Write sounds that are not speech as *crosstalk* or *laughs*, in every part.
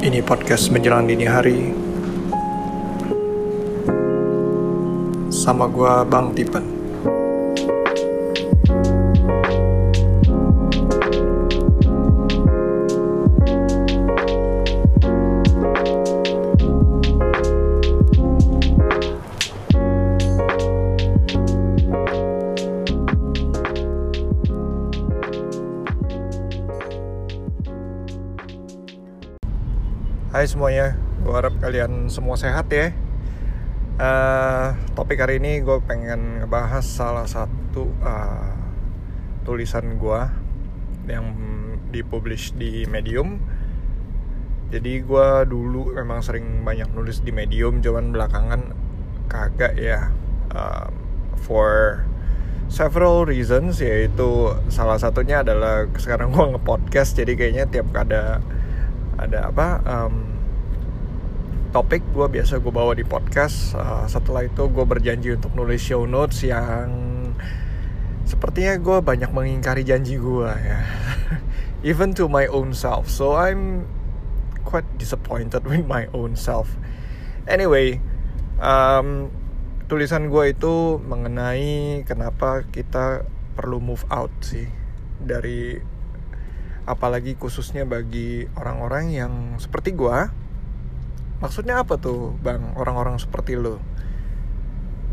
Ini podcast menjelang dini hari. Sama gua Bang Tipen Hai semuanya, gue harap kalian semua sehat ya. Eh, topik hari ini gue pengen ngebahas salah satu uh, tulisan gue yang dipublish di Medium. Jadi gue dulu memang sering banyak nulis di Medium, cuman belakangan kagak ya. Um, for several reasons yaitu salah satunya adalah sekarang gue nge-podcast jadi kayaknya tiap ada ada apa um, topik gue biasa gue bawa di podcast. Uh, setelah itu gue berjanji untuk nulis show notes yang sepertinya gue banyak mengingkari janji gue ya. *laughs* Even to my own self. So I'm quite disappointed with my own self. Anyway um, tulisan gue itu mengenai kenapa kita perlu move out sih dari apalagi khususnya bagi orang-orang yang seperti gua maksudnya apa tuh bang orang-orang seperti lo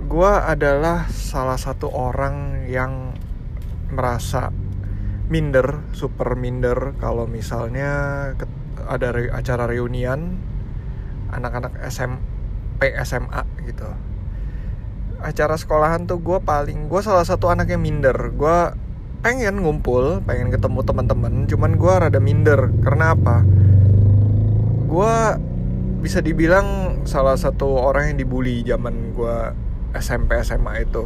gua adalah salah satu orang yang merasa minder super minder kalau misalnya ada acara reunian anak-anak SMP SMA gitu acara sekolahan tuh gue paling gue salah satu anak yang minder gue pengen ngumpul, pengen ketemu teman-teman, cuman gue rada minder. Karena apa? Gue bisa dibilang salah satu orang yang dibully zaman gue SMP SMA itu.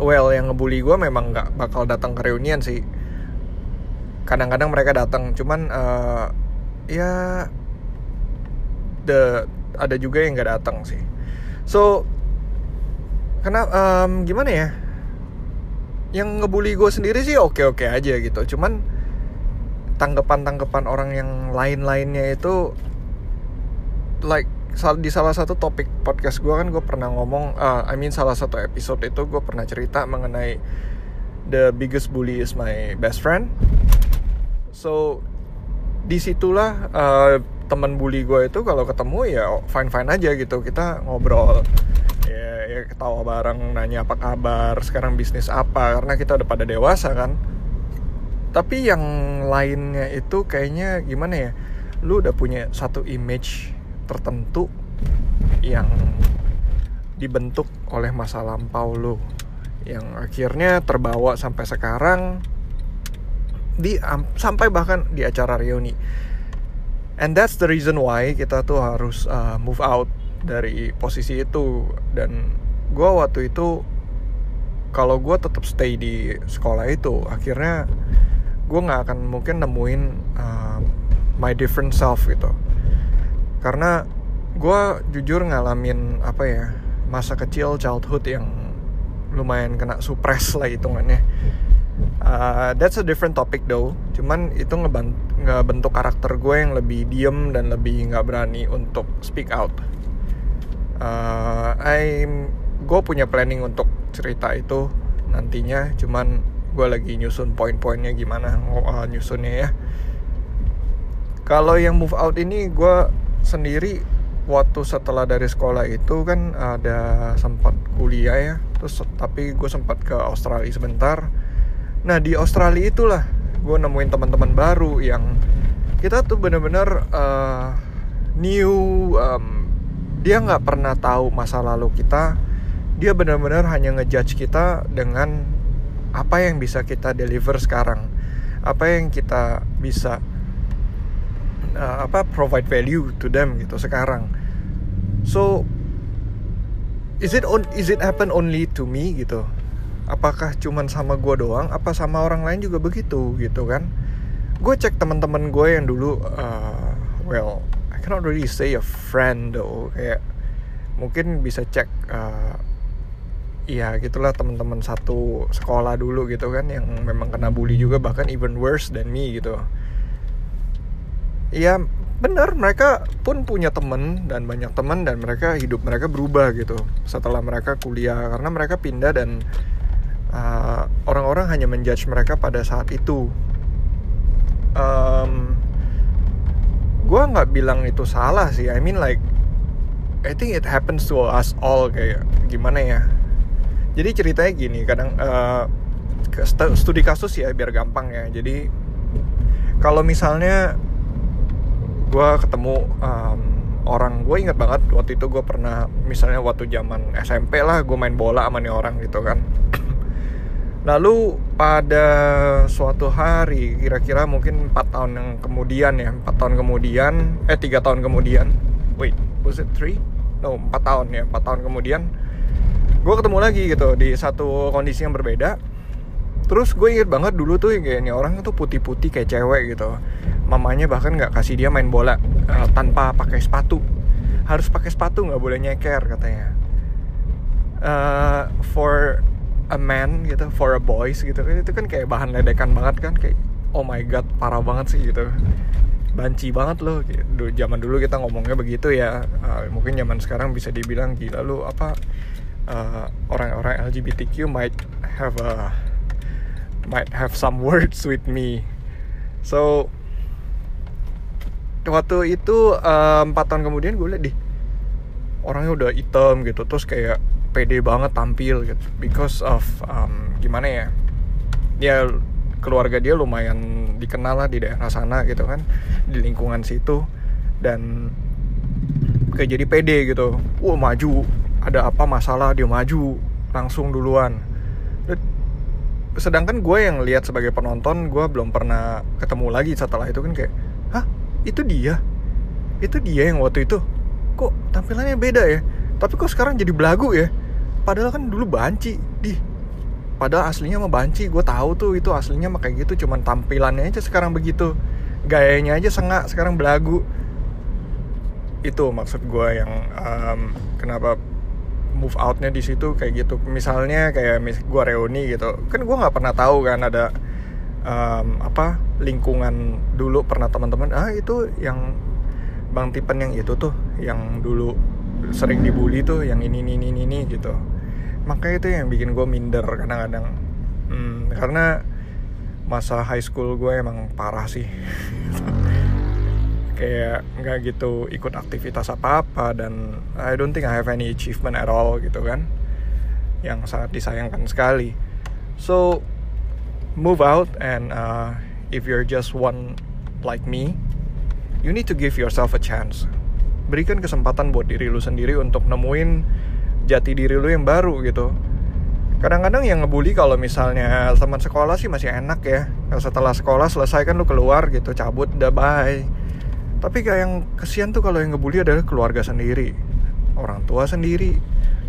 Well, yang ngebully gue memang nggak bakal datang ke reunian sih. Kadang-kadang mereka datang, cuman uh, ya the ada juga yang nggak datang sih. So, kenapa um, gimana ya? yang ngebully gue sendiri sih oke-oke aja gitu cuman tanggapan-tanggapan orang yang lain-lainnya itu like di salah satu topik podcast gue kan gue pernah ngomong uh, I mean salah satu episode itu gue pernah cerita mengenai the biggest bully is my best friend. So di situlah uh, teman bully gue itu kalau ketemu ya fine fine aja gitu. Kita ngobrol ya, ya ketawa bareng nanya apa kabar sekarang bisnis apa karena kita udah pada dewasa kan. Tapi yang lainnya itu kayaknya gimana ya lu udah punya satu image tertentu yang dibentuk oleh masa lampau lu yang akhirnya terbawa sampai sekarang di sampai bahkan di acara reuni. And that's the reason why kita tuh harus uh, move out dari posisi itu. Dan gue waktu itu kalau gue tetap stay di sekolah itu akhirnya gue nggak akan mungkin nemuin uh, my different self gitu karena gue jujur ngalamin apa ya masa kecil childhood yang lumayan kena suppress lah hitungannya. Uh, that's a different topic though. Cuman itu ngebentuk karakter gue yang lebih diem dan lebih nggak berani untuk speak out. Uh, I'm gue punya planning untuk cerita itu nantinya. Cuman gue lagi nyusun poin-poinnya gimana uh, nyusunnya ya. Kalau yang move out ini gue sendiri waktu setelah dari sekolah itu kan ada sempat kuliah ya. Terus tapi gue sempat ke Australia sebentar. Nah di Australia itulah gue nemuin teman-teman baru yang kita tuh bener-bener uh, new um, dia nggak pernah tahu masa lalu kita. Dia benar-benar hanya ngejudge kita dengan apa yang bisa kita deliver sekarang. Apa yang kita bisa uh, apa provide value to them gitu sekarang. So is it on is it happen only to me gitu? Apakah cuman sama gue doang? Apa sama orang lain juga begitu gitu kan? Gue cek teman-teman gue yang dulu uh, well I cannot really say a friend though. Kayak mungkin bisa cek uh, ya gitulah teman-teman satu sekolah dulu gitu kan yang memang kena bully juga bahkan even worse than me gitu ya bener mereka pun punya temen dan banyak teman dan mereka hidup mereka berubah gitu setelah mereka kuliah. Karena mereka pindah dan uh, orang-orang hanya menjudge mereka pada saat itu. Um, gue nggak bilang itu salah sih. I mean like I think it happens to us all kayak gimana ya? Jadi ceritanya gini kadang uh, studi kasus ya biar gampang ya. Jadi kalau misalnya gue ketemu um, orang gue inget banget waktu itu gue pernah misalnya waktu zaman SMP lah gue main bola sama nih orang gitu kan. *clears throat* Lalu pada suatu hari kira-kira mungkin empat tahun yang kemudian ya empat tahun kemudian eh tiga tahun kemudian. Wait was it three? No empat tahun ya empat tahun kemudian. Gue ketemu lagi gitu di satu kondisi yang berbeda. Terus gue inget banget dulu tuh ini orang tuh putih-putih kayak cewek gitu mamanya bahkan nggak kasih dia main bola uh, tanpa pakai sepatu. Harus pakai sepatu nggak boleh nyeker katanya. Uh, for a man gitu for a boys gitu. Itu kan kayak bahan ledekan banget kan kayak oh my god parah banget sih gitu. Banci banget loh zaman dulu kita ngomongnya begitu ya. Uh, mungkin zaman sekarang bisa dibilang gila lu apa orang-orang uh, LGBTQ might have a might have some *laughs* words with me. So waktu itu empat um, tahun kemudian gue liat deh orangnya udah hitam gitu. Terus kayak pede banget tampil gitu. Because of um, gimana ya ya keluarga dia lumayan dikenal lah di daerah sana gitu kan di lingkungan situ. Dan kayak jadi pede gitu. Wah maju. Ada apa masalah? Dia maju. Langsung duluan. Sedangkan gue yang lihat sebagai penonton gue belum pernah ketemu lagi setelah itu kan kayak hah itu dia. Itu dia yang waktu itu. Kok tampilannya beda ya? Tapi kok sekarang jadi belagu ya? Padahal kan dulu banci di padahal aslinya mah banci gue tahu tuh itu aslinya mah kayak gitu cuman tampilannya aja sekarang begitu. Gayanya aja sengak sekarang belagu. Itu maksud gue yang um, kenapa move outnya di situ kayak gitu. Misalnya kayak mis gue reuni gitu. Kan gue nggak pernah tahu kan ada um, apa lingkungan dulu pernah teman-teman ah itu yang bang Tipen yang itu tuh yang dulu sering dibully tuh yang ini ini ini ini gitu. Makanya itu yang bikin gue minder kadang-kadang. Hmm, karena masa high school gue emang parah sih. *laughs* Kayak nggak gitu ikut aktivitas apa-apa dan I don't think I have any achievement at all gitu kan yang sangat disayangkan sekali. So move out and uh, if you're just one like me you need to give yourself a chance. Berikan kesempatan buat diri lu sendiri untuk nemuin jati diri lu yang baru gitu. Kadang-kadang yang ngebully kalau misalnya teman sekolah sih masih enak ya. Setelah sekolah selesai kan lu keluar gitu cabut udah bye. Tapi kayak yang kesian tuh kalau yang ngebully adalah keluarga sendiri orang tua sendiri.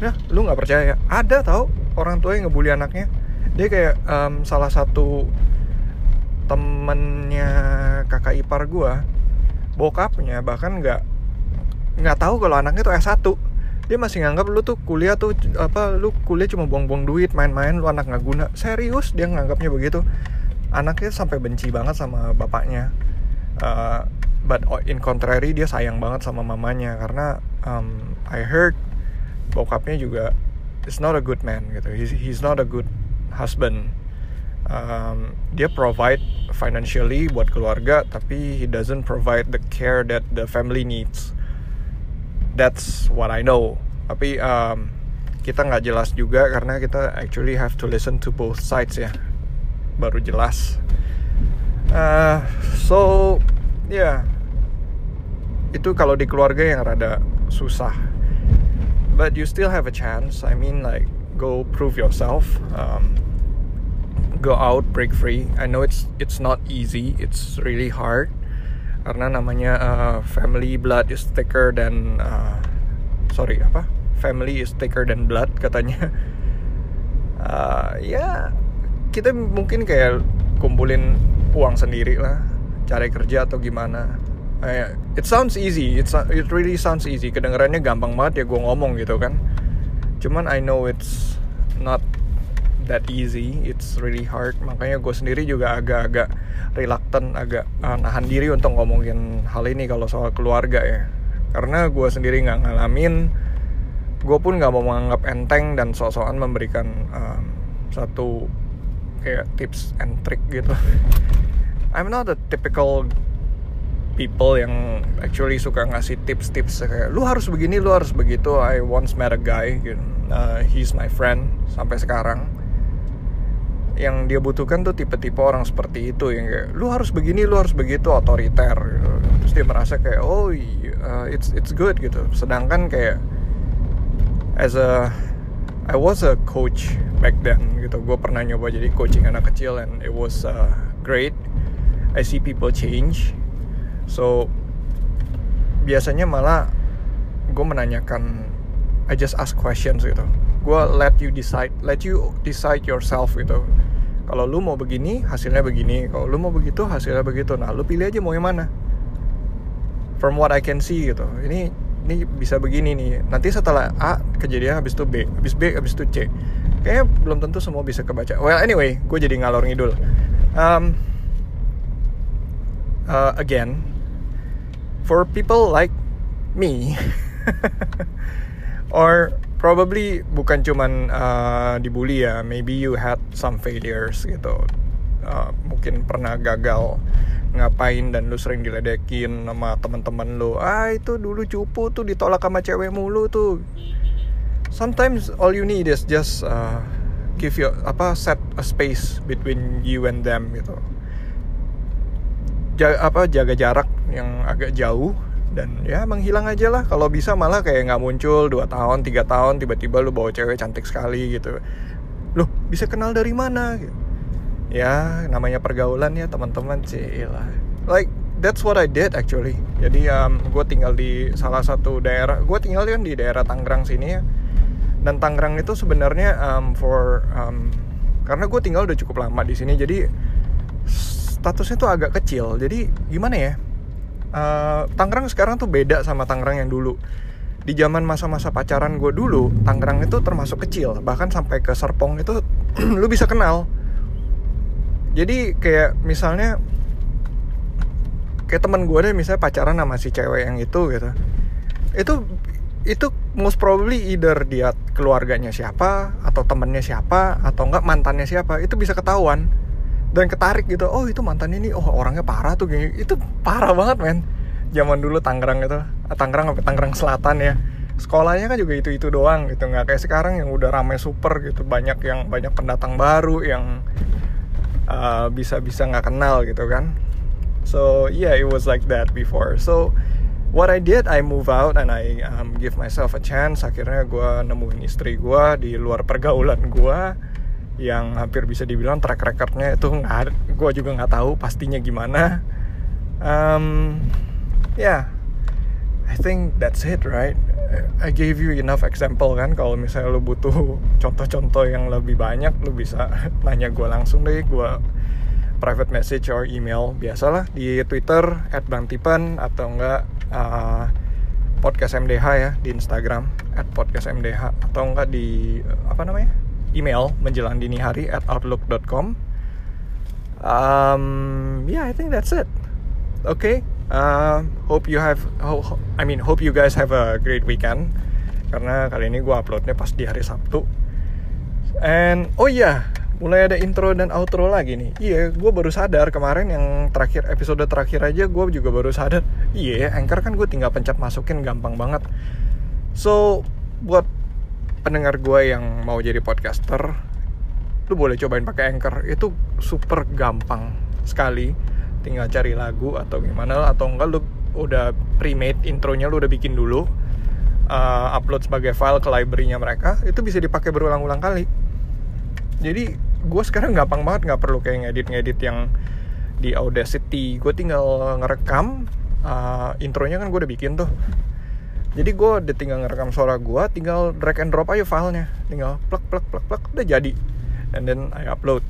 Ya lu nggak percaya? Ada tau orang tua yang ngebully anaknya dia kayak um, salah satu temennya kakak ipar gua bokapnya bahkan nggak nggak tahu kalau anaknya tuh S1 dia masih nganggap lu tuh kuliah tuh apa lu kuliah cuma buang-buang duit main-main lu anak nggak guna. Serius dia nganggapnya begitu. Anaknya sampai benci banget sama bapaknya. Uh, but in contrary dia sayang banget sama mamanya karena um, I heard bokapnya juga is not a good man gitu. He's, he's not a good husband. Um, dia provide financially buat keluarga tapi he doesn't provide the care that the family needs. That's what I know. Tapi um, kita nggak jelas juga karena kita actually have to listen to both sides ya. Baru jelas. Uh, so ya yeah. itu kalau di keluarga yang rada susah. But you still have a chance. I mean like go prove yourself um, go out break free. I know it's it's not easy it's really hard. Karena namanya uh, family blood is thicker than uh, sorry apa? Family is thicker than blood *laughs* katanya. Uh, ya kita mungkin kayak kumpulin uang sendiri lah cari kerja atau gimana. Uh, it sounds easy it's it really sounds easy. Kedengarannya gampang banget ya gue ngomong gitu kan cuman I know it's not that easy. It's really hard. Makanya gue sendiri juga agak-agak reluctant agak uh, nahan diri untuk ngomongin hal ini kalau soal keluarga ya. Karena gue sendiri nggak ngalamin gue pun nggak mau menganggap enteng dan sok-sokan memberikan um, satu kayak tips and trick gitu. I'm not a typical people yang actually suka ngasih tips-tips kayak lu harus begini lu harus begitu I once met a guy gitu. uh, he's my friend sampai sekarang yang dia butuhkan tuh tipe-tipe orang seperti itu yang kayak lu harus begini lu harus begitu otoriter gitu. terus dia merasa kayak oh uh, it's it's good gitu sedangkan kayak as a I was a coach back then gitu gue pernah nyoba jadi coaching anak kecil and it was uh, great I see people change so biasanya malah gue menanyakan I just ask questions gitu. Gue let you decide let you decide yourself gitu. Kalau lu mau begini hasilnya begini. Kalau lu mau begitu hasilnya begitu. Nah lu pilih aja mau yang mana. From what I can see gitu. Ini ini bisa begini nih. Nanti setelah A kejadian habis itu B habis B habis itu C. Kayaknya belum tentu semua bisa kebaca. Well anyway gue jadi ngalor ngidul. Um, uh, again for people like me *laughs* or probably bukan cuman uh, dibully ya maybe you had some failures gitu. Uh, mungkin pernah gagal ngapain dan lu sering diledekin sama teman-teman lu. Ah itu dulu cupu tuh ditolak sama cewek mulu tuh. Sometimes all you need is just uh, give you apa set a space between you and them gitu. Apa jaga jarak yang agak jauh dan ya menghilang aja lah. Kalau bisa malah kayak nggak muncul dua tahun tiga tahun tiba-tiba lu bawa cewek cantik sekali gitu. Loh bisa kenal dari mana? Gitu. ya namanya pergaulan ya teman-teman sih lah. Like that's what I did actually. Jadi um, gue tinggal di salah satu daerah gue tinggal kan di daerah Tangerang sini ya. Dan Tangerang itu sebenarnya um, for um, karena gue tinggal udah cukup lama di sini jadi statusnya tuh agak kecil. Jadi gimana ya uh, Tangerang sekarang tuh beda sama Tangerang yang dulu. Di zaman masa-masa pacaran gue dulu Tangerang itu termasuk kecil. Bahkan sampai ke Serpong itu *clears throat* lu bisa kenal. Jadi kayak misalnya kayak teman gue deh misalnya pacaran sama si cewek yang itu gitu. Itu itu most probably either dia keluarganya siapa atau temennya siapa atau enggak mantannya siapa itu bisa ketahuan dan ketarik gitu oh itu mantan ini oh orangnya parah tuh gini itu parah banget men. Zaman dulu Tangerang itu ah, Tangerang sampai Tangerang Selatan ya. Sekolahnya kan juga itu itu doang gitu nggak kayak sekarang yang udah ramai super gitu banyak yang banyak pendatang baru yang uh, bisa bisa nggak kenal gitu kan. So yeah it was like that before. So what I did I move out and I um, give myself a chance. Akhirnya gue nemuin istri gue di luar pergaulan gue yang hampir bisa dibilang track recordnya itu nggak gue juga nggak tahu pastinya gimana. Um, ya yeah, I think that's it right? I gave you enough example kan kalau misalnya lo butuh contoh-contoh yang lebih banyak lo bisa *laughs* nanya gue langsung deh gue private message or email biasalah di Twitter at @bangtipan atau enggak uh, podcast MDH ya di Instagram at podcast MDH atau enggak di apa namanya email menjelang dini hari at outlook.com. Um, yeah, I think that's it. Okay, uh, hope you have, ho, I mean, hope you guys have a great weekend. Karena kali ini gue uploadnya pas di hari Sabtu. And oh iya, yeah, mulai ada intro dan outro lagi nih. Iya, gue baru sadar kemarin yang terakhir episode terakhir aja gue juga baru sadar. Iya, anchor kan gue tinggal pencet masukin gampang banget. So buat pendengar gue yang mau jadi podcaster lu boleh cobain pakai anchor. Itu super gampang sekali. Tinggal cari lagu atau gimana atau enggak lu udah pre-made intronya lu udah bikin dulu uh, upload sebagai file ke library-nya mereka itu bisa dipakai berulang-ulang kali. Jadi gue sekarang gampang banget nggak perlu kayak ngedit-ngedit yang di Audacity. Gue tinggal ngerekam uh, intronya kan gue udah bikin tuh jadi gue udah tinggal ngerekam suara gue tinggal drag and drop aja filenya. Tinggal plek plek plek plek udah jadi. And then I upload.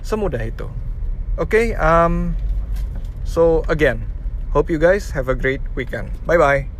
Semudah itu. Oke okay, um, so again hope you guys have a great weekend. Bye bye